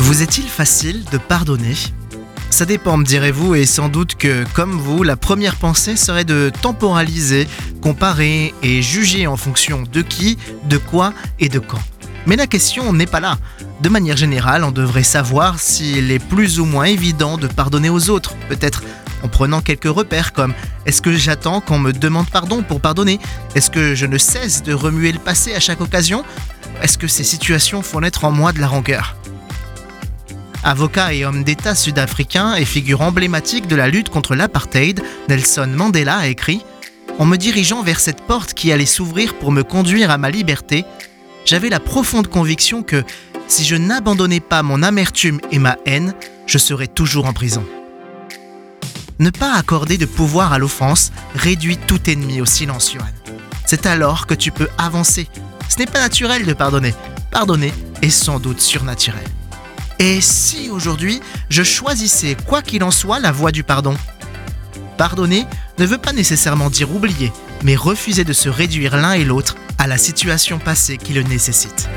Vous est-il facile de pardonner? Ça dépend, me direz-vous, et sans doute que, comme vous, la première pensée serait de temporaliser, comparer et juger en fonction de qui, de quoi et de quand. Mais la question n'est pas là. De manière générale, on devrait savoir s'il est plus ou moins évident de pardonner aux autres, peut-être en prenant quelques repères comme est-ce que j'attends qu'on me demande pardon pour pardonner? Est-ce que je ne cesse de remuer le passé à chaque occasion? Est-ce que ces situations font naître en moi de la rancœur? Avocat et homme d'État sud-africain et figure emblématique de la lutte contre l'apartheid, Nelson Mandela a écrit En me dirigeant vers cette porte qui allait s'ouvrir pour me conduire à ma liberté, j'avais la profonde conviction que si je n'abandonnais pas mon amertume et ma haine, je serais toujours en prison. Ne pas accorder de pouvoir à l'offense réduit tout ennemi au silence. C'est alors que tu peux avancer. Ce n'est pas naturel de pardonner. Pardonner est sans doute surnaturel. Et si aujourd'hui je choisissais, quoi qu'il en soit, la voie du pardon? Pardonner ne veut pas nécessairement dire oublier, mais refuser de se réduire l'un et l'autre à la situation passée qui le nécessite.